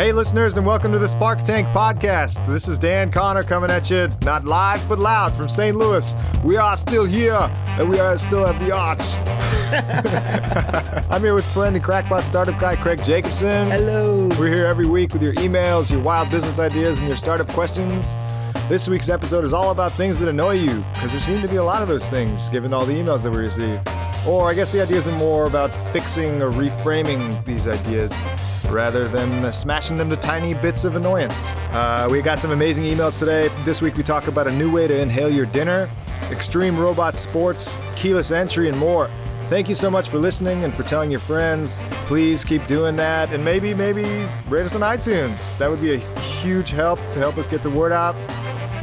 Hey, listeners, and welcome to the Spark Tank Podcast. This is Dan Connor coming at you, not live but loud from St. Louis. We are still here, and we are still at the arch. I'm here with friend and crackpot startup guy Craig Jacobson. Hello. We're here every week with your emails, your wild business ideas, and your startup questions. This week's episode is all about things that annoy you, because there seem to be a lot of those things given all the emails that we receive. Or I guess the ideas are more about fixing or reframing these ideas rather than smashing them to tiny bits of annoyance. Uh, we got some amazing emails today. This week we talk about a new way to inhale your dinner, extreme robot sports, keyless entry, and more. Thank you so much for listening and for telling your friends. Please keep doing that and maybe, maybe rate us on iTunes. That would be a huge help to help us get the word out.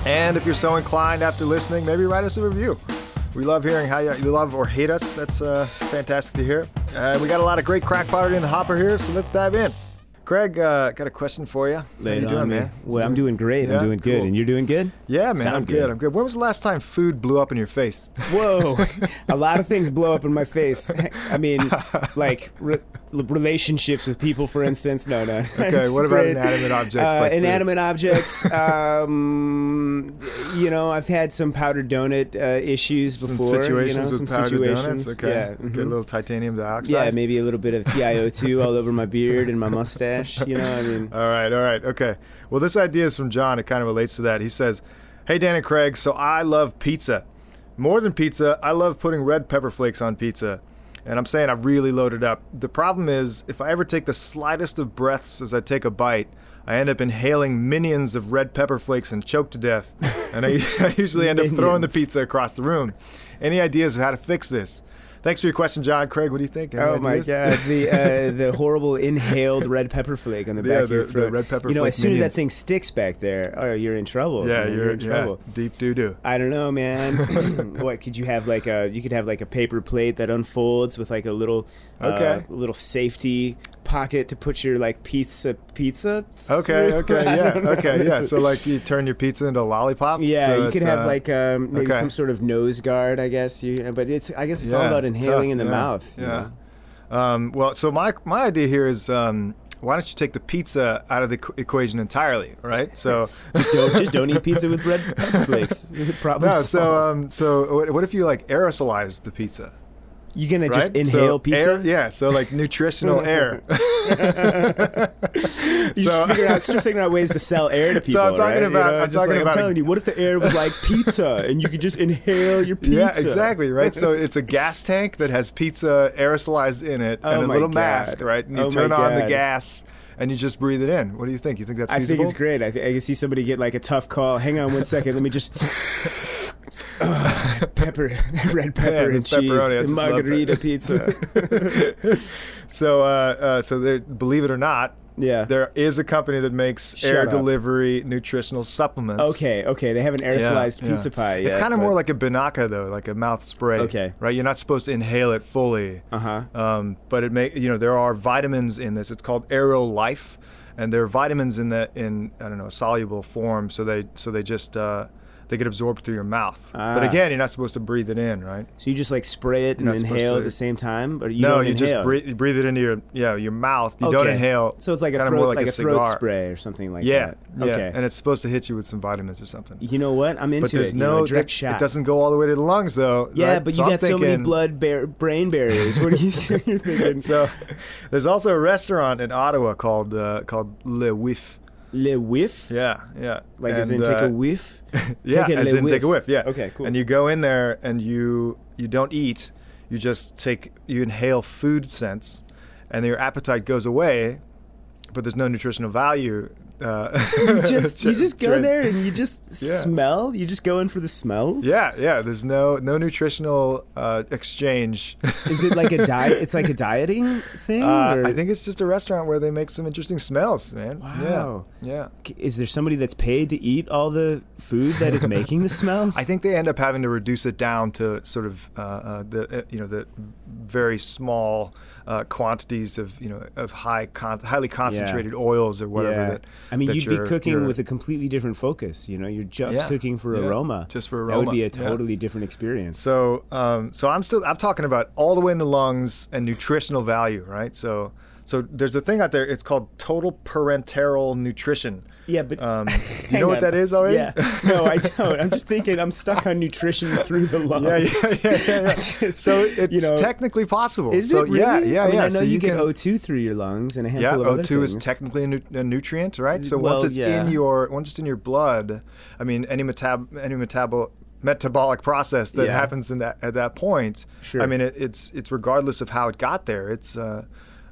And if you're so inclined after listening, maybe write us a review. We love hearing how you, love or hate us. That's uh, fantastic to hear. Uh, we got a lot of great crackpottery in the hopper here, so let's dive in. Craig, uh, got a question for you. Lay how you doing, me. man? Well, I'm doing great. Yeah? I'm doing good. Cool. And you're doing good? Yeah, man, Sound I'm good. good. I'm good. When was the last time food blew up in your face? Whoa. a lot of things blow up in my face. I mean, like re- relationships with people, for instance. No, no. Okay, what about inanimate objects Uh, like food? inanimate objects. Um, you know, I've had some powdered donut uh, issues some before. situations you know, with some powdered situations. donuts. Okay, Yeah. okay, a mhm. little titanium dioxide. Yeah, maybe a little bit of TiO2 all over my beard and my mustache. You know, I mean, All right, all right, okay. Well, this idea is from John. It kind of relates to that. He says, Hey, Dan and Craig, so I love pizza. More than pizza, I love putting red pepper flakes on pizza. And I'm saying I really loaded up. The problem is, if I ever take the slightest of breaths as I take a bite, I end up inhaling minions of red pepper flakes and choke to death. And I, I usually end up throwing the pizza across the room. Any ideas of how to fix this? Thanks for your question, John. Craig, what do you think? Any Oh my god, the uh, the horrible inhaled red pepper flake on the back Yeah, of your the- the throat. red pepper you know, as soon as that thing sticks back there, oh, you're in trouble. Yeah, man. you're, in yeah, trouble. deep doo doo. I don't know, man. what could you have like a you could have like a paper plate that unfolds with like a little Okay. uh, little safety pocket to put your like pizza pizza. Okay, through? okay, yeah, okay, yeah. So like you turn your pizza into a lollipop. yeah, so you could have uh, like um, maybe okay. some sort of nose guard, I guess. You, but it's I guess it's all about inhaling tough, in the yeah, mouth. Yeah. Um, well, so my my idea here is um, why don't you take the pizza out of the equ- equation entirely, right? So don't, just don't eat pizza with red flakes. Problem no, so um, so what, what if you like aerosolize the pizza? You're gonna Right? just inhale so pizza. Air, yeah, so like nutritional air. You So- figure out, start figuring out ways to sell air to people. So I'm talking right? about- You know, I'm talking like, about I'm telling you, what if the air was like pizza and you could just inhale your pizza? Yeah, exactly, right? So it's a gas tank that has pizza aerosolized in it Oh and a little God. mask, right? And you Oh turn on the gas and you just breathe it in. What do you think? You think that's I think it's great. I, th- I can see somebody get like a tough call. Hang on one second. Let me just. Pepper, red pepper Yeah, and cheese, pepperoni, and margherita pizza. So, uh, uh, so there, believe it or not, Yeah. there is a company that makes Shut air up. delivery nutritional supplements. Okay, okay. They have an Yeah, aerosolized yeah. pizza pie. It's yet, kind of more like a Binaca though, like a mouth spray. Okay. Right. You're not supposed to inhale it fully. Uh-huh. Um, but it may, you know, there are vitamins in this. It's called Aero Life, and there are vitamins in the in I don't know a soluble form. So they so they just uh, they get absorbed through your mouth. But Ah. again, you're not supposed to breathe it in, right? So you just like spray it and You're supposed inhale to- at the same time, or you no, you just breathe, you breathe it into your yeah your mouth. You don't inhale. So it's like a throat, more like, like a, a throat spray or something like yeah, that. yeah, Okay. and it's supposed to hit you with some vitamins or something. you know what? I'm into but there's it. you no know, direct that- shot. It doesn't go all the way to the lungs though. yeah, right? but So you I'm got so many blood bar- brain barriers. What are you thinking? So there's also a restaurant in Ottawa called uh, called Le Whiff. Le whiff? Yeah, yeah. Like as And, in take uh, a whiff? yeah, Take as in take a whiff. whiff. Yeah. Okay, cool. And you go in there and you you don't eat. You just take you inhale food scents, and your appetite goes away, but there's no nutritional value. Uh, You just you just go there and you just Yeah. smell. You just go in for the smells. Yeah, yeah. There's no no nutritional uh, exchange. Is it like a diet? It's like a dieting thing. Uh, I think it's just a restaurant where they make some interesting smells, man. Wow. Yeah, Is there somebody that's paid to eat all the food that is making the smells? I think they end up having to reduce it down to sort of uh, uh, the uh, you know the very small uh, quantities of you know of high con- highly concentrated oils or whatever. Yeah. That, I mean, that you'd be cooking with a completely different focus. You know, you're just Yeah. cooking for Yeah. aroma. Just for aroma. That would be a Yeah. totally different experience. So, um, so I'm still I'm talking about all the way in the lungs and nutritional value, right? So, So there's a thing out there. It's called total parenteral nutrition. Yeah, but Um, do you know what that is already? Yeah, no, I don't. I'm just thinking. I'm stuck on nutrition through the lungs. Yeah, yeah, yeah, yeah, yeah. Just- so it's you know, technically possible. Is so it really? yeah, yeah, I mean, yeah. I know so you, get can, O2 through your lungs and a Yeah, handful of other O2 is technically a, nu- a nutrient, right? So Well, once it's yeah. in your once it's in your blood, I mean, any metab any metabol metabolic process that Yeah. happens in that at that point. Sure. I mean, it, it's it's regardless of how it got there. It's uh,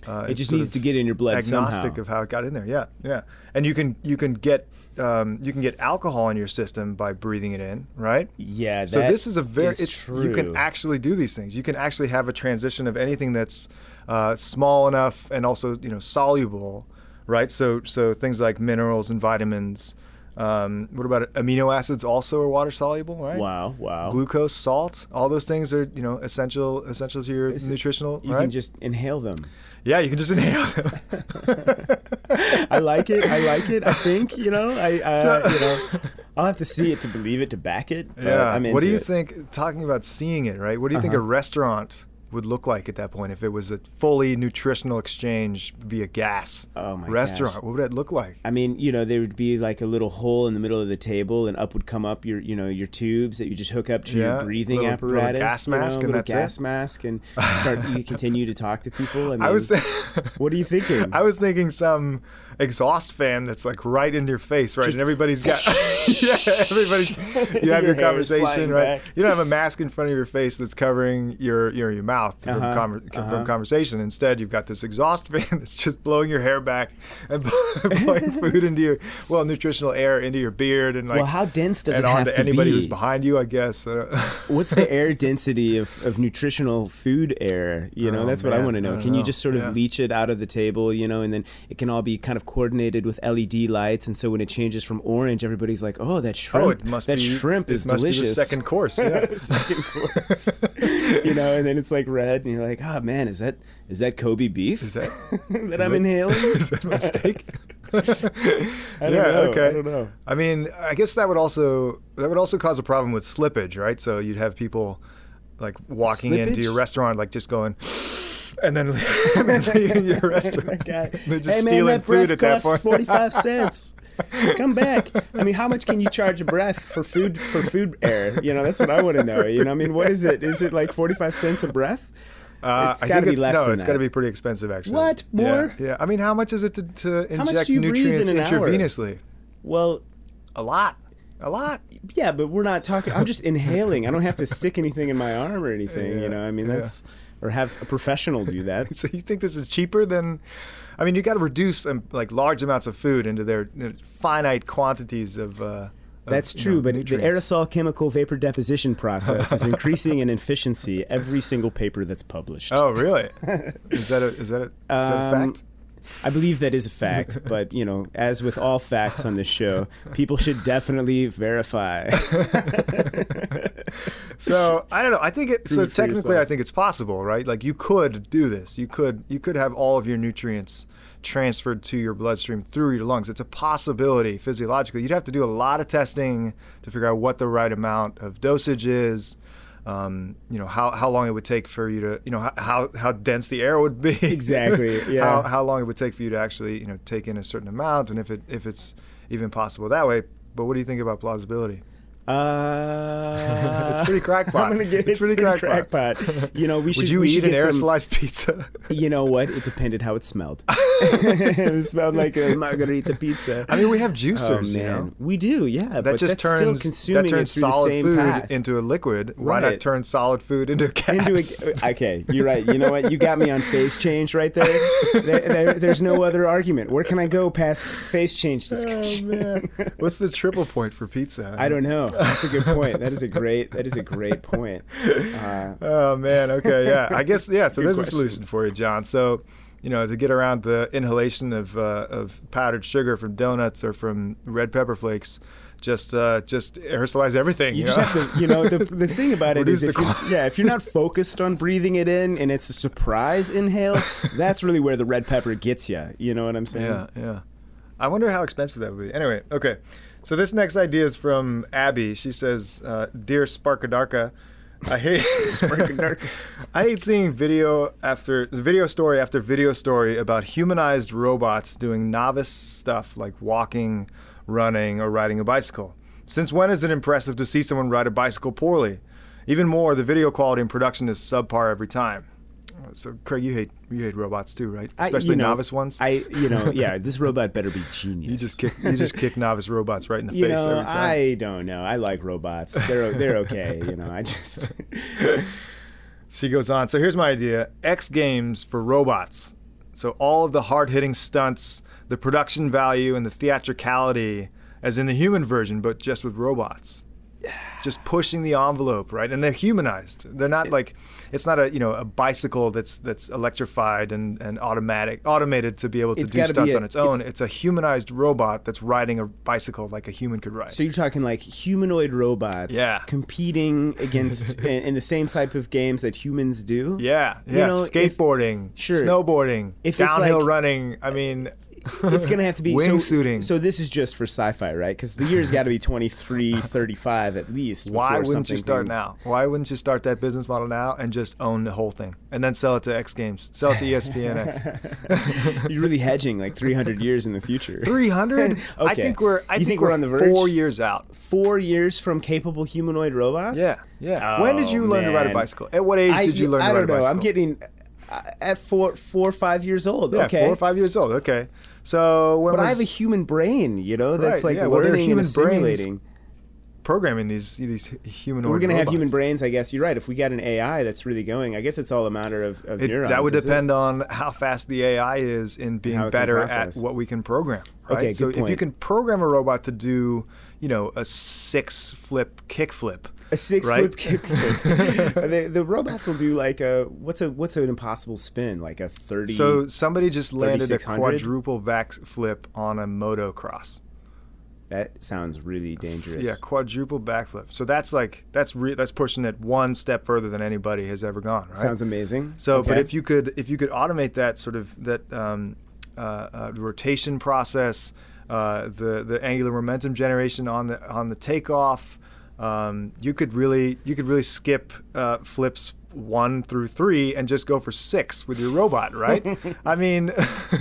uh, It just needs to get in your blood agnostic somehow. of how it got in there. Yeah, yeah. And you can you can get um, you can get alcohol in your system by breathing it in, right? yeah, So this is a very is it's true. you can actually do these things. You can actually have a transition of anything that's uh, small enough and also you know soluble, right? So so things like minerals and vitamins. Um, what about amino acids? Also are water soluble, right? Wow, wow. Glucose, salt, all those things are you know essential essential to your Is it- nutritional. you right? can just inhale them. Yeah, you can just inhale them. I like it. I like it. I think you know. I uh, So- you know. I'll have to see it to believe it to back it. Yeah. I'm what do you it. think? Talking about seeing it, right? What do you think a Uh-huh. restaurant would look like at that point if it was a fully nutritional exchange via gas Oh my restaurant? gosh. What would it look like? I mean, you know, there would be like a little hole in the middle of the table, and up would come up your, you know, your tubes that you just hook up to Yeah, your breathing little- little apparatus, gas you know, mask, and little that's it. gas mask, and start. you continue to talk to people. I mean, I was what are you thinking? I was thinking some exhaust fan that's like right in your face, right? and everybody's got yeah, everybody's you have Your your, conversation, right? back. You don't have a mask in front of your face that's covering your your, your mouth from, Uh-huh, conver- uh-huh. from conversation. Instead, you've got this exhaust fan that's just blowing your hair back and blowing food into your well nutritional air into your beard and like well, how dense does and it have onto to anybody be? who's behind you, I guess. What's the air density of, of nutritional food air? You know, Oh, that's what I want to know. Can you just sort of Yeah. leach it out of the table, you know, and then it can all be kind of coordinated with LED lights, and so when it changes from orange, everybody's like, "Oh, that shrimp! oh, it must that be shrimp is delicious." Second course, yeah. Second course. you know, and then it's like red, and you're like, "Oh man, is that is that Kobe beef Is that that is I'm inhaling?" is that my steak? I don't yeah, know. okay. I don't know. I mean, I guess that would also that would also cause a problem with slippage, right? So you'd have people like walking into your restaurant, like just going, and then, leaving your restaurant. They're just hey man, stealing food at that costs point. forty-five cents. Come back. I mean, how much can you charge a breath for food for food air? You know, that's what I want to know. You know, I mean, what is it? Is it like forty-five cents a breath? Uh, It's I gotta be less no, than it's that. got to be pretty expensive, actually. What? More? Yeah, I mean, how much is it to, to inject do you breathe nutrients in an hour? intravenously? Well, A lot. A lot. yeah, but we're not talking. I'm just inhaling. I don't have to stick anything in my arm or anything. Yeah, you know, I mean, yeah. that's or have a professional do that. So you think this is cheaper than? I mean, you got to reduce um, like large amounts of food into their you know, finite quantities of. Uh, of, That's you true, know, but nutrients. the aerosol chemical vapor deposition process is increasing in efficiency every single paper that's published. Oh, really? is that a is that a, is that a Um, fact? I believe that is a fact, but you know, as with all facts on this show, people should definitely verify. So I don't know. I think it. So technically. I think it's possible, right? Like you could do this. You could you could have all of your nutrients transferred to your bloodstream through your lungs. It's a possibility physiologically. You'd have to do a lot of testing to figure out what the right amount of dosage is. Um, you know how, how long it would take for you to you know how how, dense the air would be. Exactly, yeah. how, how long it would take for you to actually you know take in a certain amount and if it if it's even possible that way. But what do you think about plausibility Uh, It's pretty crackpot. I'm gonna get It's it's, pretty pretty, crackpot. crackpot. You know, we should. would you we eat an some- aerosolized pizza You know what? It depended how it smelled. it smelled like a margherita pizza. I mean, we have oh juicers, man, you know. we do. Yeah, That but just turns consuming that turns solid food path. into a liquid. Why not turn solid food into gas? into a, okay, you're right. You know what? You got me on phase change right there. there, there there's no other argument. Where can I go past phase change oh discussion? man, what's the triple point for pizza? I don't know. That's a good point. That is a great. That is a great point. Uh, Oh man, okay, yeah. I guess yeah. So there's question. a solution for you, John. So, you know, to get around the inhalation of uh, of powdered sugar from donuts or from red pepper flakes, just uh, just aerosolize everything. you, You, just know? have to. You know, the the thing about it is, if you, yeah, if you're not focused on breathing it in and it's a surprise inhale, that's really where the red pepper gets you. You know what I'm saying? Yeah, yeah. I wonder how expensive that would be. Anyway, okay. So this next idea is from Abby. She says, uh, "Dear Sparkadarka, I hate. I hate seeing video after video story after video story about humanized robots doing novice stuff like walking, running, or riding a bicycle. Since when is it impressive to see someone ride a bicycle poorly? Even more, the video quality and production is subpar every time. So, Craig, you hate you hate robots too, right? I- Especially you know, novice ones. I, you know, yeah, this robot better be genius. you just kick you just kick novice robots right in the You face know, every time. I don't know. I like robots. They're they're okay. You know, I just She goes on. So here's my idea: X Games for robots. So all of the hard-hitting stunts, the production value, and the theatricality, as in the human version, but just with robots. Just pushing the envelope, right? And they're humanized. They're not like it's not a you know a bicycle that's that's electrified and, and automatic automated to be able to It's do stunts a- on its own. it's- It's, a humanized robot that's riding a bicycle like a human could ride. so you're talking like humanoid robots, Yeah. competing against in, in the same type of games that humans do. yeah, You yeah. know, if- Skateboarding, Sure. snowboarding, If downhill like- running. I mean, it's gonna have to be so, Wingsuiting. So this is just for sci-fi, right? Because the year's got to be 23, 35 at least. Why wouldn't you start now? Why wouldn't you start that business model now and just own the whole thing and then sell it to X Games, sell it to E ESPN X? You're really hedging like 300 years in the future. Three hundred? I think we're. I You think, think we're, on the verge? Four years out. Four years from capable humanoid robots. Yeah, yeah. when did Oh, you learn to ride a bicycle? At what age I, did you learn I to ride a bicycle? I don't know. I'm getting uh, at four, four or five years old. yeah, okay, four or five years old. Okay, so when But was I have a human brain, you know, that's Right, like yeah, well, learning human and brains. programming these these humanoid? We're gonna have human brains, I guess. You're right. If we got an AI that's really going, I guess it's all a matter of, of It, neurons. that would is it? depend on how fast the AI is in being How it can better at what we can program. Right? Okay, so good if you can program a robot to do, you know, a six flip kick flip, A six right? foot kick flip. the, the robots will do like a what's a what's an impossible spin like a thirty. So somebody just landed a 3600? quadruple backflip on a motocross. that sounds really dangerous. Yeah, quadruple backflip. So that's like that's re- that's pushing it one step further than anybody has ever gone. Right? sounds amazing. So, but if you could if you could automate that sort of that um, uh, uh, rotation process, uh, the the angular momentum generation on the on the takeoff, um, you could really you could really skip uh, flips one through three and just go for six with your robot, right? I mean,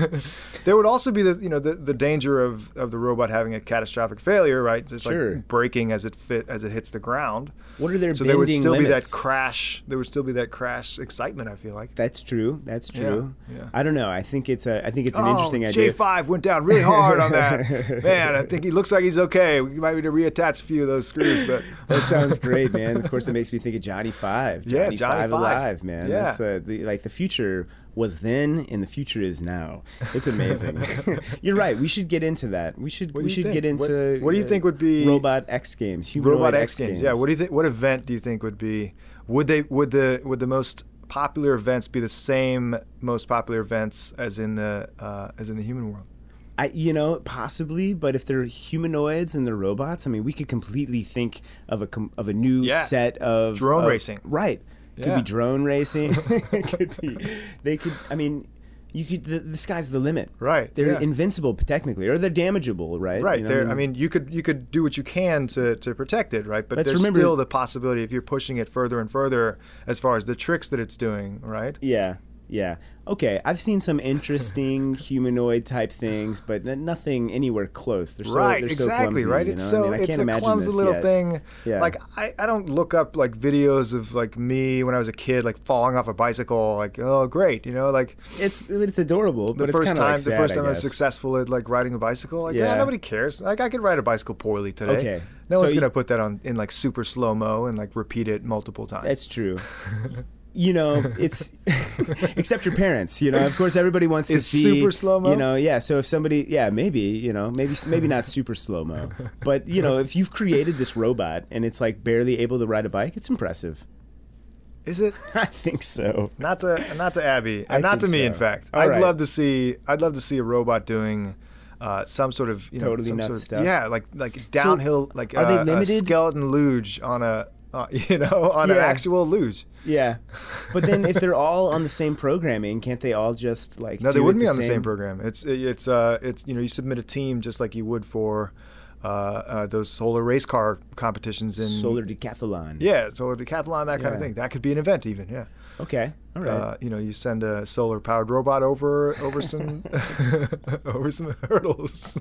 there would also be the you know the, the danger of, of the robot having a catastrophic failure, right? Just Sure. like breaking as it fit as it hits the ground. What are their so there would still be that crash. There would still be that crash excitement. I feel like. That's true. That's true. yeah. I don't know. I think it's a. I think it's an oh, interesting idea. J5 went down really hard on that. Man, I think he looks like he's okay. We might need to reattach a few of those screws, but That sounds great, man. Of course, it makes me think of Johnny Five. Yeah, Johnny, Johnny Five, Five. alive, man. Yeah. That's uh, the, like the future was then, and the future is now. It's amazing. You're right. We should get into that. We should. We should think? get into. what do you uh, think would be- robot X Games? Robot X Games. Yeah. What do you think? What event do you think would be? Would they? Would the? Would the most popular events be the same most popular events as in the uh, as in the human world? I, you know, possibly, but if they're humanoids and they're robots, I mean, we could completely think of a com- of a new Yeah. set of Drone of- racing. Right. Could be drone racing. it could be. They could. I mean, you could. The, the sky's the limit. Right, They're yeah. invincible technically, or they're damageable. Right. Right. You know, there. I mean, you could you could do what you can to, to protect it, right? But Let's there's remember- still the possibility if you're pushing it further and further as far as the tricks that it's doing, right? Yeah. Yeah. Okay. I've seen some interesting humanoid type things, but n- nothing anywhere close. They're so, right, they're so exactly, clumsy, right. you It's know? so I mean, I it's can't a clumsy little yet. thing. Yeah. Like I, I don't look up like videos of like me when I was a kid like falling off a bicycle. Like oh great, you know, like It's it's adorable, the but first it's time like the first time I was successful at like riding a bicycle. Like yeah, Yeah. nobody cares. Like I could ride a bicycle poorly today. Okay. No So one's you- gonna put that on in like super slow mo and like repeat it multiple times. That's true. you know, it's except your parents. You know, of course, everybody wants to It's see super slow-mo? You know, yeah. So if somebody, yeah, maybe you know, maybe maybe not super slow mo, but you know, if you've created this robot and it's like barely able to ride a bike, it's impressive. Is it? I think so. Not to not to Abby, and not to me. so. In fact, All I'd right. love to see. I'd love to see a robot doing uh, some sort of you know some sort of, stuff. Yeah, like like downhill like are they uh, a limited? skeleton luge on a uh, you know on an actual luge. Yeah, but then if they're all on the same programming, can't they all just like? No, they wouldn't be the on the same program. It's it's uh it's you know you submit a team just like you would for. uh, uh, those solar race car competitions in Solar decathlon. Yeah, solar decathlon, that kind of thing. That could be an event, even. Yeah. Okay. Right. Uh, you know, you send a solar powered robot over over some over some hurdles.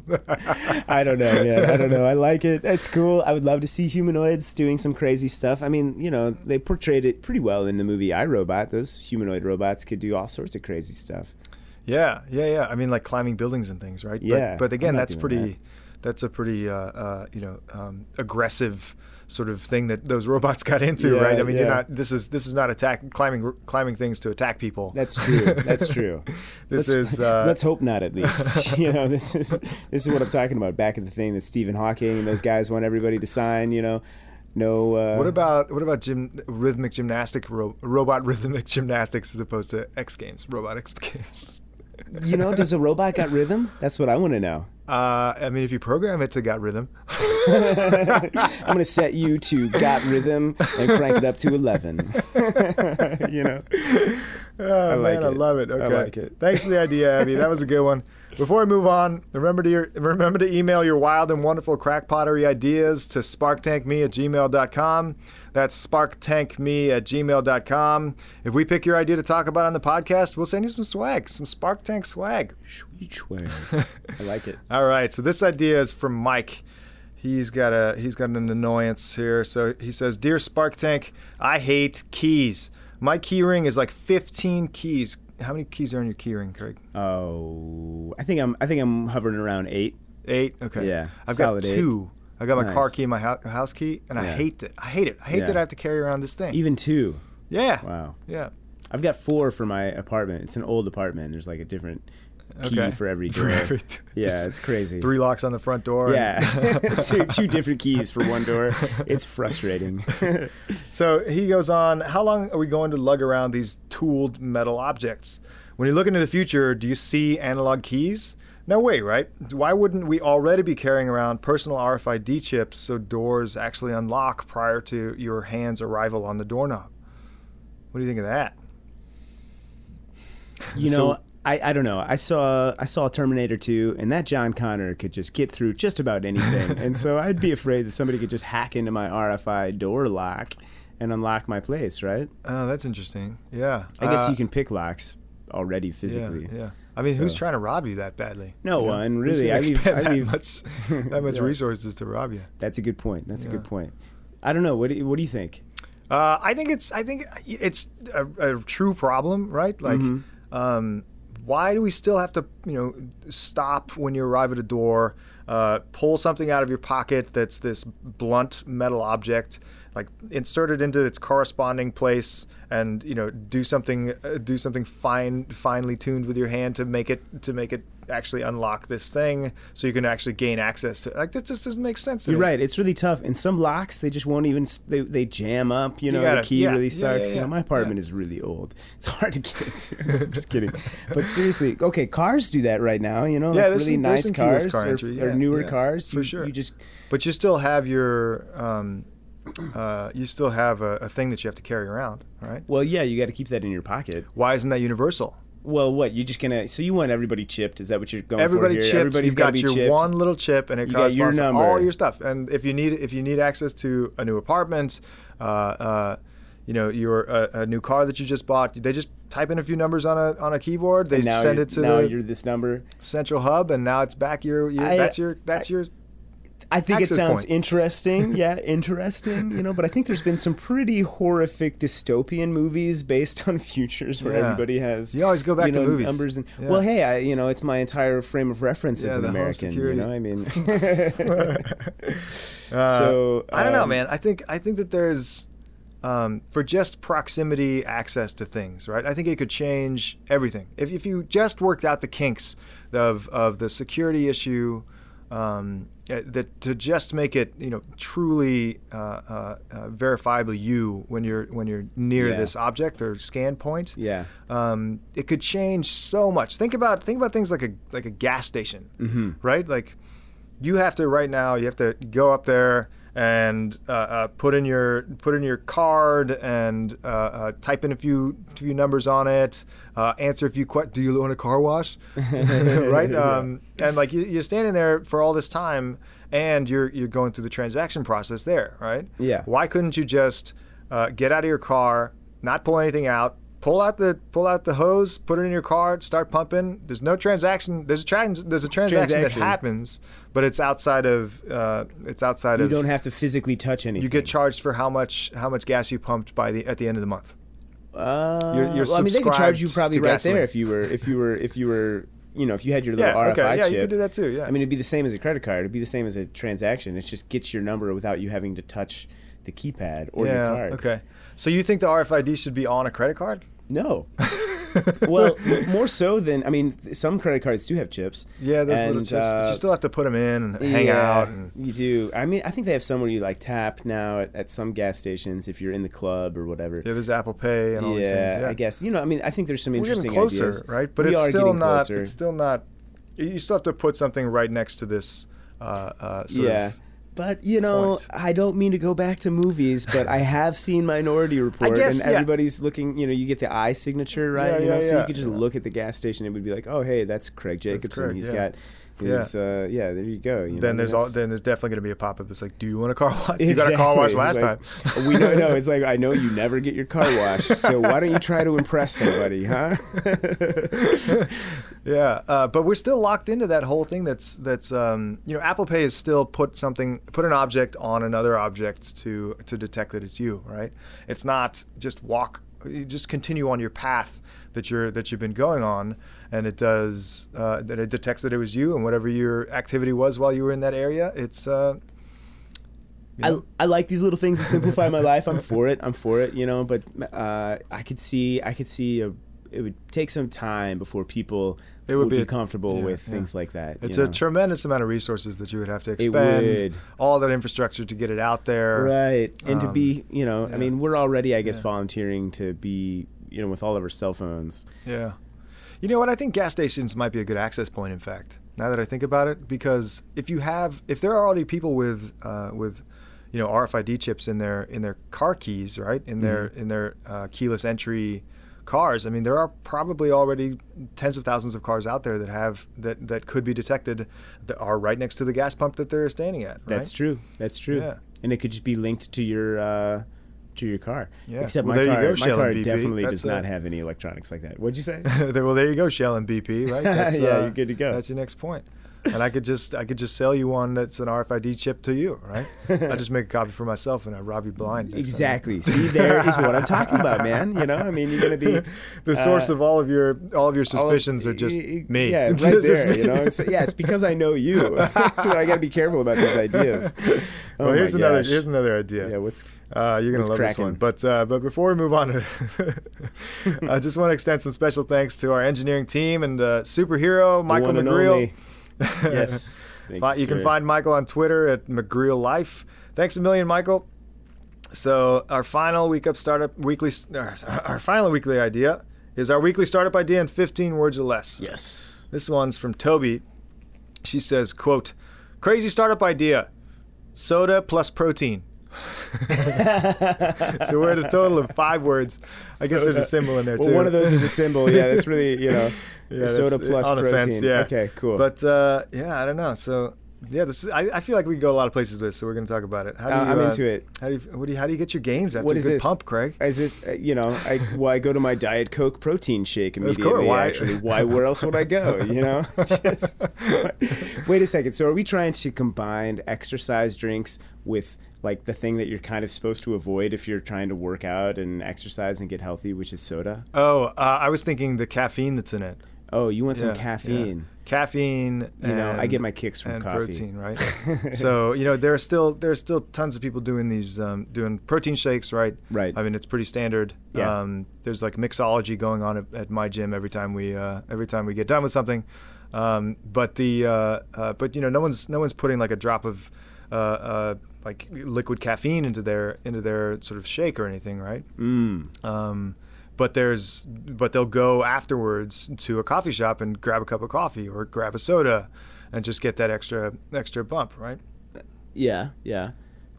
I don't know, man. I don't know. I like it. It's cool. I would love to see humanoids doing some crazy stuff. I mean, you know, they portrayed it pretty well in the movie iRobot. Those humanoid robots could do all sorts of crazy stuff. yeah, yeah, yeah. I mean, like climbing buildings and things, right? Yeah, But, but again, that's pretty. that. That's a pretty, uh, uh, you know, um, aggressive sort of thing that those robots got into, Yeah, right? I mean, you're not. This is this is not attack climbing climbing things to attack people. That's true. That's true. This let's, is, uh, let's hope not. At least you know this is this is what I'm talking about. Back in the thing that Stephen Hawking and those guys want everybody to sign. You know, no. Uh, What about what about gym, rhythmic gymnastic ro- robot rhythmic gymnastics as opposed to X Games robot X Games? You know? Does a robot got rhythm? That's what I want to know. Uh, I mean, if you program it to got rhythm, I'm gonna set you to got rhythm and crank it up to eleven. you know. oh, I like man, I love it. I like it. Thanks for the idea, Abby. That was a good one. Before we move on, remember to your, remember to email your wild and wonderful crack pottery ideas to sparktankme at gmail.com. That's sparktankme at gmail.com. If we pick your idea to talk about on the podcast, we'll send you some swag, some Spark Tank swag. Sweet swag. I like it. All right, so this idea is from Mike. He's got a he's got an annoyance here. So he says, "Dear Spark Tank, I hate keys. My key ring is like 15 keys. How many keys are in your key ring, Craig? Oh, I think I'm. I think I'm hovering around eight. Eight. Okay. Yeah, I've got eight. two. I got my car key and my house key, and I hate it. I hate it. I hate Yeah. that I have to carry around this thing. Even two. yeah. Wow. Yeah. I've got four for my apartment. It's an old apartment. There's like a different key Okay. for every For door. every- yeah, it's crazy. Three locks on the front door. Yeah, two, two different keys for one door. It's frustrating. So he goes on, how long are we going to lug around these tooled metal objects? When you look into the future, do you see analog keys? No way, right? Why wouldn't we already be carrying around personal RFID chips so doors actually unlock prior to your hand's arrival on the doorknob? What do you think of that? You So- know, I, I don't know. I saw I saw Terminator 2, and that John Connor could just get through just about anything. and so I'd be afraid that somebody could just hack into my RFI door lock and unlock my place, right? Oh, that's interesting. Yeah. I guess Uh, you can pick locks already physically. yeah. I mean, who's trying to rob you that badly? No You know? one, really. I leave- I that leave- much, that much Yeah. resources to rob you. That's a good point. That's a good point. I don't know. What do you, what do you think? Uh, I think it's I think it's a, a true problem, right? Like, Mm-hmm. um, why do we still have to, you know, stop when you arrive at a door, uh, pull something out of your pocket that's this blunt metal object, like insert it into its corresponding place, and you know, do something uh, do something fine, finely tuned with your hand to make it to make it actually unlock this thing, so you can actually gain access to it. Like that just doesn't make sense. You're me. right. It's really tough. And some locks, they just won't even, they, they jam up. You know, gotta- the key yeah, really yeah, yeah, sucks. You yeah, know, my apartment yeah. is really old. It's hard to get into. I'm just kidding. But seriously, okay, cars do that right now. You know, Yeah, like really some- nice cars car or, entry, or yeah, newer yeah, cars. for you, sure. You just, But you still have your, um, uh, you still have a, a thing that you have to carry around, right? well, yeah, you got to keep that in your pocket. Why isn't that universal? Well, what you just gonna? So you want everybody chipped? Is that what you're going Everybody for here? chipped. Everybody's You've be your chipped. one little chip, and it You got your number. all your stuff. And if you need if you need access to a new apartment, uh, uh, you know, your uh, a new car that you just bought, they just type in a few numbers on a on a keyboard. They send it to now the you're this number. central hub, and now it's back your. your I- that's your that's your. I think access it sounds point. interesting. Yeah, interesting. You know, but I think there's been some pretty horrific dystopian movies based on futures where Yeah. everybody has. You always go back you to movies. Numbers and, Yeah. Well, hey, I, you know, it's my entire frame of reference Yeah, as an American. You know, I mean. Uh, so I don't know, um, man. I think I think that there's um, for just proximity access to things, right? I think it could change everything if if you just worked out the kinks of of the security issue. Um, uh, that to just make it, you know, truly uh, uh, uh, verifiably you when you're when you're near Yeah. this object or scan point. Yeah. Um, it could change so much. Think about think about things like a like a gas station, Mm-hmm. right? Like you have to right now. You have to go up there and uh, uh, put in your put in your card and uh, uh, type in a few few numbers on it. Uh, answer a few questions. Do you want a car wash? right? Um, and like you, you're standing there for all this time, and you're you're going through the transaction process there, right? Yeah. Why couldn't you just uh, get out of your car, not pull anything out, pull out the pull out the hose, put it in your car, start pumping. There's no transaction. There's a trans, There's a transaction, Transaction. that happens, but it's outside of uh, it's outside You of. You don't have to physically touch anything. you get charged for how much how much gas you pumped by the at the end of the month. Uh, You're- you're well, I mean, they could charge you probably right gasoline. there if you were if you were if you were you know if you had your little Yeah, RFI okay, yeah, chip. you could do that too. Yeah, I mean, it'd be the same as a credit card. It'd be the same as a transaction. It just gets your number without you having to touch the keypad or yeah, your card. okay. So you think the RFID should be on a credit card? No. well, more so than I mean, some credit cards do have chips. Yeah, those little and, chips, but uh, you still have to put them in and hang yeah, out. And, You do. I mean, I think they have some where you like tap now at, at some gas stations if you're in the club or whatever. yeah, there's Apple Pay and all these yeah, things. Yeah, I guess you know. I mean, I think there's some interesting we're closer, ideas. right? But We it's still not. closer. It's still not. You still have to put something right next to this. Uh, uh, sort yeah. Of, But you know, point. I don't mean to go back to movies, but I have seen Minority Report, guess, and yeah. everybody's looking. You know, you get the eye signature, right? Yeah, you know, yeah, so you could just look at the gas station; and it would be like, oh, hey, that's Craig Jacobson. Craig, He's yeah. Got his, uh, yeah. There you go. You know, then there's all. Then there's definitely going to be a pop up that's like, "Do you want a car wash? You got a car wash last Exactly. time." It's like, we know, no, it's like I know you never get your car washed, so why don't you try to impress somebody, huh? Yeah, uh, but we're still locked into that whole thing. That's that's um, you know, Apple Pay has still put something, put an object on another object to to detect that it's you, right? It's not just walk, you just continue on your path that you're that you've been going on, and it does uh, that it detects that it was you, and whatever your activity was while you were in that area, it's. Uh, you know, I, I like these little things that simplify my life. I'm for it. I'm for it. You know, but uh, I could see I could see a, it would take some time before people It would would be be, comfortable yeah, with yeah. things like that. it's a know? tremendous amount of resources that you would have to It expend, all that infrastructure to get it out there. right, and to Um, be you know, yeah. I mean, we're already I guess volunteering to be you know with all of our cell phones. Yeah. You know what? I think gas stations might be a good access point. In fact, now that I think about it, because if you have, if there are already people with, uh, with, you know, RFID chips in their in their car keys, right, in their Mm-hmm. in their uh, keyless entry cars. I mean, there are probably already tens of thousands of cars out there that have that that could be detected that are right next to the gas pump that they're standing at. Right? That's true. That's true. Yeah. And it could just be linked to your uh, to your car. Yeah. Except Well, my car, go, my car definitely That's does not a- have any electronics like that. What'd you say? well, there you go, Shell and BP, right? That's, Yeah, uh, you're good to go. That's your next point. And I could just I could just sell you one that's an RFID chip to you, right? I just make a copy for myself and I rob you blind. Exactly. See, there is what I'm talking about, man. You know, I mean, you're gonna be the source uh, of all of your all of your all of- suspicions are just me. Yeah, right Just there. me. You know, it's, yeah, it's because I know you. I got to be careful about these ideas. Oh well, here's another gosh. here's another idea. Yeah, what's Uh, you're gonna What's love this one. But uh, but before we move on, I just want to extend some special thanks to our engineering team and uh, superhero Michael McGreal. Yes. You can sir. find Michael on Twitter at McGreal Life. Thanks a million, Michael. So our final week up startup weekly uh, our final weekly idea is our weekly startup idea in 15 words or less. Yes. This one's from Toby. She says, "quote Crazy startup idea: soda plus protein." so we're at a total of five words. I guess there's a symbol in there too. Well, one of those is a symbol. Yeah, that's really you know, Yeah, soda that's plus on protein. yeah. Okay, cool. But uh, yeah, I don't know. So yeah, this is, I, I feel like we can go a lot of places with this, so we're going to talk about it. How do Uh, you, I'm uh, into it. How do you what do you, how do you get your gains after What a is good this? pump, Craig? Is this, uh, you know, I, well, I go to my Diet Coke protein shake course, immediately. why- Actually, why? Where else would I go? You know. Just, wait a second. So, are we trying to combine exercise drinks with like the thing that you're kind of supposed to avoid if you're trying to work out and exercise and get healthy, which is soda? Oh, uh, I was thinking the caffeine that's in it. Oh, you want some caffeine? yeah. Caffeine. You know, I get my kicks from and coffee. protein, right? so you know there are still there are still tons of people doing these um, doing protein shakes, right? Right. I mean it's pretty standard. Yeah. Um, there's like mixology going on at, at my gym every time we uh, every time we get done with something. Um, but the uh, uh, but you know no one's no one's putting like a drop of uh, uh, like liquid caffeine into their into their sort of shake or anything, right? Mm. Um, but there's but they'll go afterwards to a coffee shop and grab a cup of coffee or grab a soda and just get that extra extra bump, right? Yeah, yeah.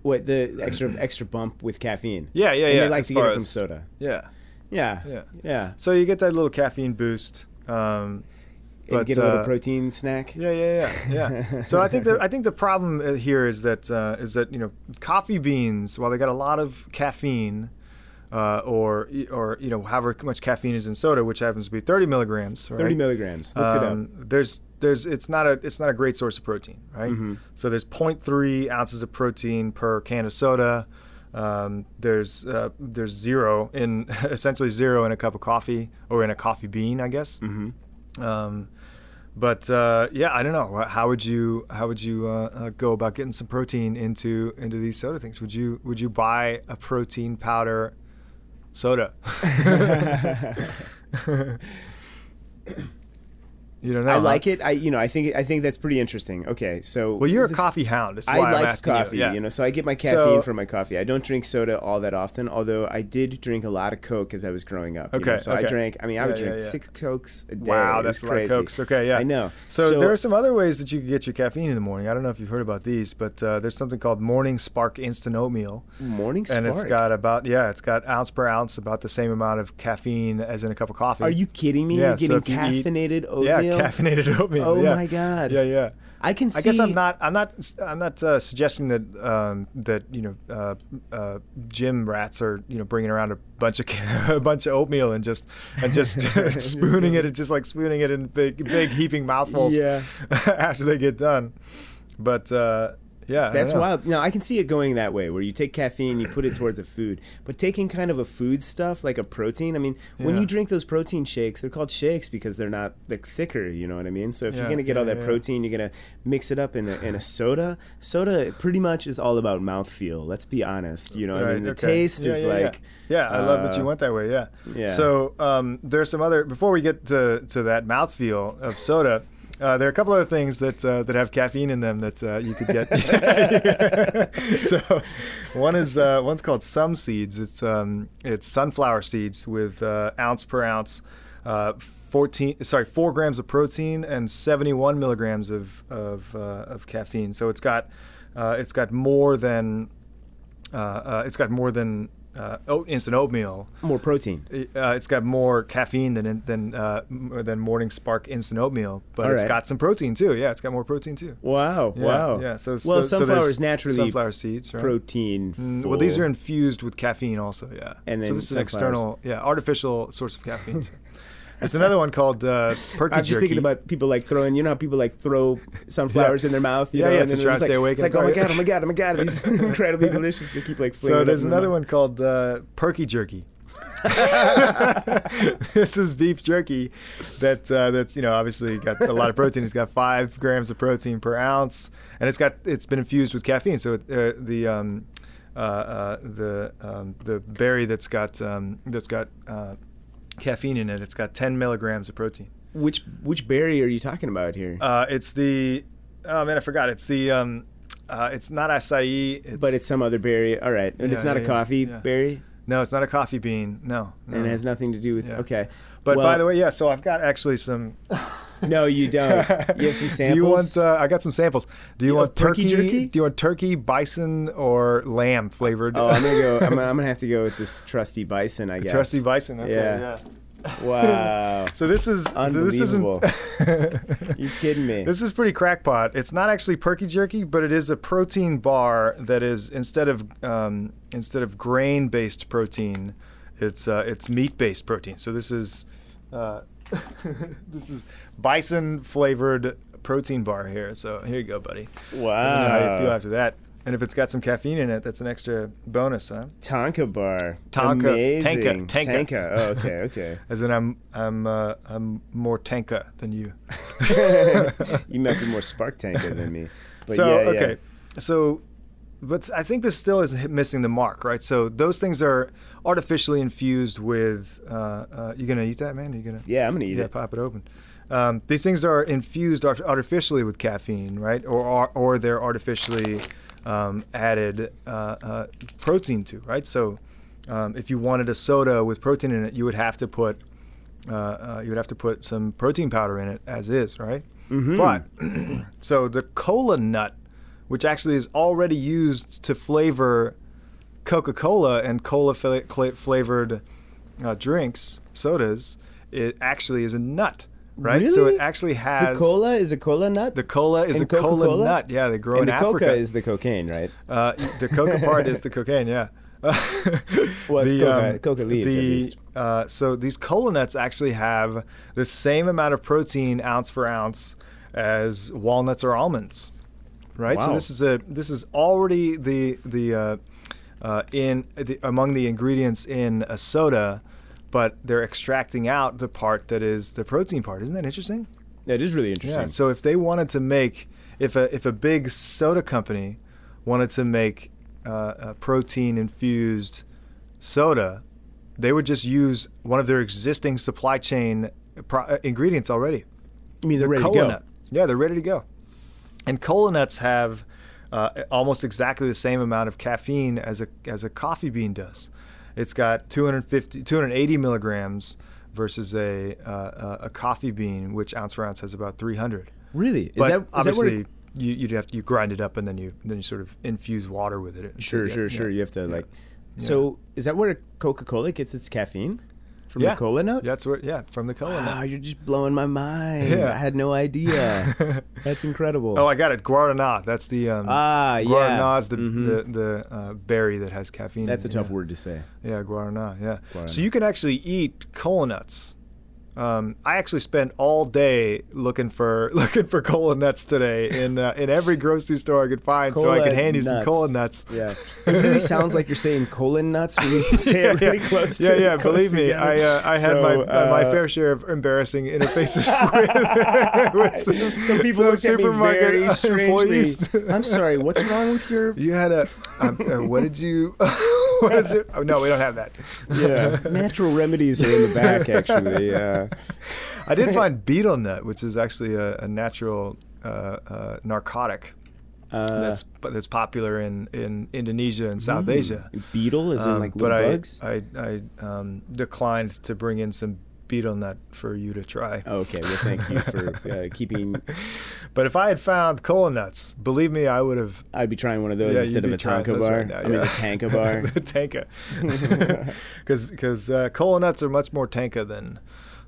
What the extra extra bump with caffeine? Yeah, yeah, and yeah. They like as to get it from as- soda. Yeah, Yeah, yeah. yeah. So you get that little caffeine boost. Um, and But, get a little uh, protein snack. Yeah, yeah, yeah, yeah. so I think the I think the problem uh, here is that uh, is that you know coffee beans, while they got a lot of caffeine, uh, or or you know however much caffeine is in soda, which happens to be 30 milligrams. Right? Thirty milligrams. Looked it up. Um, There's there's it's not a it's not a great source of protein, right? Mm-hmm. So there's 0.3 ounces of protein per can of soda. Um, there's uh, there's zero in essentially zero in a cup of coffee or in a coffee bean, I guess. Mm-hmm. Um, but uh, yeah, I don't know. How would you how would you uh, uh, go about getting some protein into into these soda things? Would you would you buy a protein powder soda? you don't know. I huh? like it. I you know I think I think that's pretty interesting. Okay, so Well, you're a coffee hound. I I'm like coffee, you. Yeah. know, so I get my caffeine So- from my coffee. I don't drink soda all that often, although I did drink a lot of Coke as I was growing up. you know, Okay, so I drank. I mean, I would Yeah, yeah, drink yeah. six Cokes a day. Wow, that's a lot of crazy. cokes. Okay, yeah. I know. So, there are some other ways that you can get your caffeine in the morning. I don't know if you've heard about these, but uh, there's something called Morning Spark Instant Oatmeal, morning spark. and it's got about yeah, it's got ounce per ounce about the same amount of caffeine as in a cup of coffee. Are you kidding me? Yeah, You're so getting if you eat- caffeinated Yeah, oatmeal. caffeinated oatmeal. Oh yeah. my God. Yeah, yeah. I can see. I guess I'm not. I'm not. I'm not uh, suggesting that um, that you know uh, uh, gym rats are you know bringing around a bunch of a bunch of oatmeal and just and just spooning it and just like spooning it in big big heaping mouthfuls. Yeah. after they get done, but uh, yeah, That's wild. No, I can see it going that way, where you take caffeine, you put it towards a food. But taking kind of a food stuff like a protein. I mean, when you drink those protein shakes, they're called shakes because they're not they're thicker. You know what I mean? So if you're gonna get yeah, all that yeah. protein, you're gonna mix it up in a, in a soda. Soda pretty much is all about mouthfeel. Let's be honest. You know, I mean, the okay. taste Yeah, is yeah, yeah. like. Yeah, I love that you uh, went that way. Yeah. yeah. So um, there's some other before we get to, to that mouthfeel of soda. Uh, there are a couple other things that uh, that have caffeine in them that uh, you could get. so one is uh, one's called some seeds. It's um, it's sunflower seeds with uh, ounce per ounce, uh, fourteen sorry four grams of protein and seventy one milligrams of of, of caffeine. So it's got it's got more than it's got more than uh, oat, instant oatmeal. More protein. Uh, it's got more caffeine than than uh, than Morning Spark instant oatmeal, but All it's right. got some protein too. Yeah, it's got more protein too. Wow! Yeah, wow! Yeah. So well, so, so sunflower is naturally sunflower seeds, right? protein. Mm, Well, these are infused with caffeine also. Yeah. And then so this is an external, yeah, artificial source of caffeine. There's another one called uh, perky Jerky. I'm just jerky. thinking about people like throwing. You know how people like throw sunflowers in their mouth. You Yeah, know, yeah, and to then try to like, stay awake It's like, oh my god, oh my god, oh my god, these incredibly delicious. They keep like. So there's up in the another one called uh, perky jerky. this is beef jerky that uh, that's you know obviously got a lot of protein. It's got five grams of protein per ounce, and it's got it's been infused with caffeine. So uh, the um, uh, uh, the um, the berry that's got um, that's got uh, caffeine in it. It's got 10 milligrams of protein. Which which berry are you talking about here? Uh, it's the oh man, I forgot. It's the um, uh, it's not acai. It's, but it's some other berry. All right, and Yeah, it's not yeah, a coffee yeah. berry, no, it's not a coffee bean. No, no. and it has nothing to do with. Okay, But Well, by the way, yeah. So I've got actually some. no, you don't. You have some samples. Do you want? Uh, I got some samples. Do you You want turkey turkey? jerky? Do you want turkey, bison, or lamb flavored? oh, I'm gonna go. I'm, I'm gonna have to go with this trusty bison. I guess. Trusty bison. Okay, Yeah. yeah. Wow. So this is so this isn't. you kidding me? This is pretty crackpot. It's not actually perky jerky, but it is a protein bar that is instead of um, instead of grain-based protein, it's uh, it's meat-based protein. So this is uh, this is bison flavored protein bar here. So here you go, buddy. Know how you feel after that. And if it's got some caffeine in it, that's an extra bonus, huh? Tanka bar. Tanka- Amazing. Tanka, Tanka. Tanka. Oh, okay, okay. As in, I'm I'm uh, I'm more tanka than you. you might be more spark tanker than me. But so yeah, yeah. okay, so but I think this still is missing the mark, right? So those things are artificially infused with. Uh, uh, you gonna eat that, man? Are you gonna? Yeah, I'm gonna eat yeah, it. pop it open. Um, these things are infused art- artificially with caffeine, right? Or or, or they're artificially um, added uh, uh, protein to, right? So um, if you wanted a soda with protein in it, you would have to put uh, uh, you would have to put some protein powder in it as is, right? Mhm. But so the cola nut, which actually is already used to flavor Coca-Cola and cola flavored uh, drinks, sodas, it actually is a nut, right? So it actually has the cola is a cola nut. the cola is And a cola Coca-Cola? nut. Yeah, they grow and in the coca Africa. is the cocaine, right? uh, the coca part is the cocaine. Yeah. Well, it's The, coca, um, coca leaves at least. Uh, so these cola nuts actually have the same amount of protein ounce for ounce as walnuts or almonds, right? So this is a this is already the the uh, uh, in the, among the ingredients in a soda, but they're extracting out the part that is the protein part. Isn't that interesting? That is really interesting. Yeah. So if they wanted to make, if a if a big soda company wanted to make uh, a protein infused soda, they would just use one of their existing supply chain pro- uh, ingredients already. I mean, they're ready to go. nut. Yeah, they're ready to go. And cola nuts have uh, almost exactly the same amount of caffeine as a as a coffee bean does. It's got 250, 280 milligrams versus a uh, a coffee bean, which ounce for ounce has about 300. Really? Is but that is that obviously, it- you you'd have to, you grind it up and then you then you sort of infuse water with it. Sure, Yeah, sure, yeah. sure. You have to Yeah. like. So is that where Coca Cola gets its caffeine? From yeah. the cola nut? That's what. Yeah, from the cola Wow, nut. you're just blowing my mind. Yeah. I had no idea. That's incredible. Oh, I got it. Guarana. That's the um, Ah, yeah. Guarana is the Mhm. the, the uh, berry that has caffeine. That's a tough yeah. word to say. Yeah, guarana. Yeah. Guarana. So you can actually eat cola nuts. Um, I actually spent all day looking for looking for cola nuts today in uh, in every grocery store I could find, so I could hand you some cola nuts. Yeah. It really sounds like you're saying colon nuts when you say it really close yeah, to yeah. Believe me, together. I uh, I had my uh, my uh, fair share of embarrassing interfaces with, with some, Some people looked at me supermarket strangely. employees. I'm sorry. What's wrong with your? You had a um, uh, what did you? What is it? Oh no, we don't have that. Yeah, natural remedies are in the back. Actually, uh, I did find betel nut, which is actually a, a natural uh, uh, narcotic uh, that's that's popular in, in Indonesia and South Asia. beetle is in Um, like but little I. I, I um, declined to bring in some betel nut for you to try. Okay, well, thank you for uh, keeping. But if I had found cola nuts, believe me, I would have. I'd be trying one of those Yeah, instead of a Tonka bar. right now, I mean, a Tanka bar. the tanka, because because uh, cola nuts are much more tanka than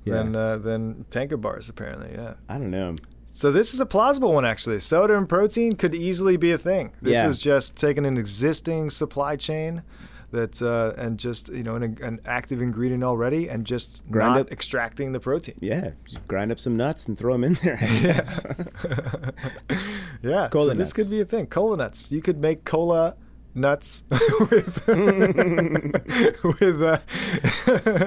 Yeah. than uh, than tanka bars apparently. Yeah. I don't know. So this is a plausible one actually. Soda and protein could easily be a thing. This Yeah. is just taking an existing supply chain that uh, and just you know an, an active ingredient already and just Grind not up- extracting the protein. Yeah, just grind up some nuts and throw them in there. Guess. yeah, Cola so this could be a thing. Cola nuts. You could make cola nuts with, with uh,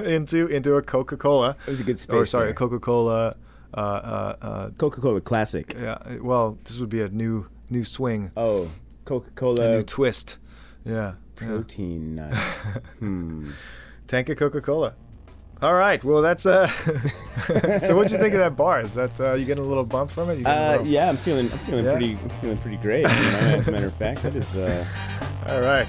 into into a Coca Cola. It was a good space. Or sorry, there. a Coca Cola. Uh, uh, uh, Coca-Cola Classic. yeah. Well, this would be a new new swing, Oh, Coca-Cola A new twist. Yeah. Protein nuts. hmm. Tank of Coca Cola. All right. Well, that's uh. so, what'd you think of that bar? Is that uh, you getting a little bump from it? You Uh, yeah, I'm feeling. I'm feeling Yeah? pretty. I'm feeling pretty great. You know, as a matter of fact, that is. Uh, All right.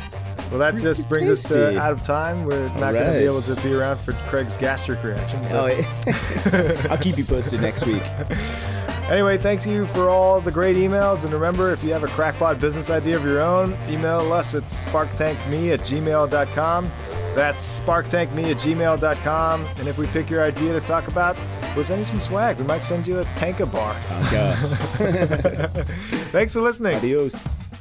Well, that just brings us to out of time. We're not All going to be able to be around for Craig's gastric reaction. but- oh, yeah. I'll keep you posted next week. Anyway, thank you for all the great emails. And remember, if you have a crackpot business idea of your own, email us at sparktankme at gmail.com. That's sparktankme at gmail.com. And if we pick your idea to talk about, we'll send you some swag. We might send you a tanka bar. Thanks for listening. Adios.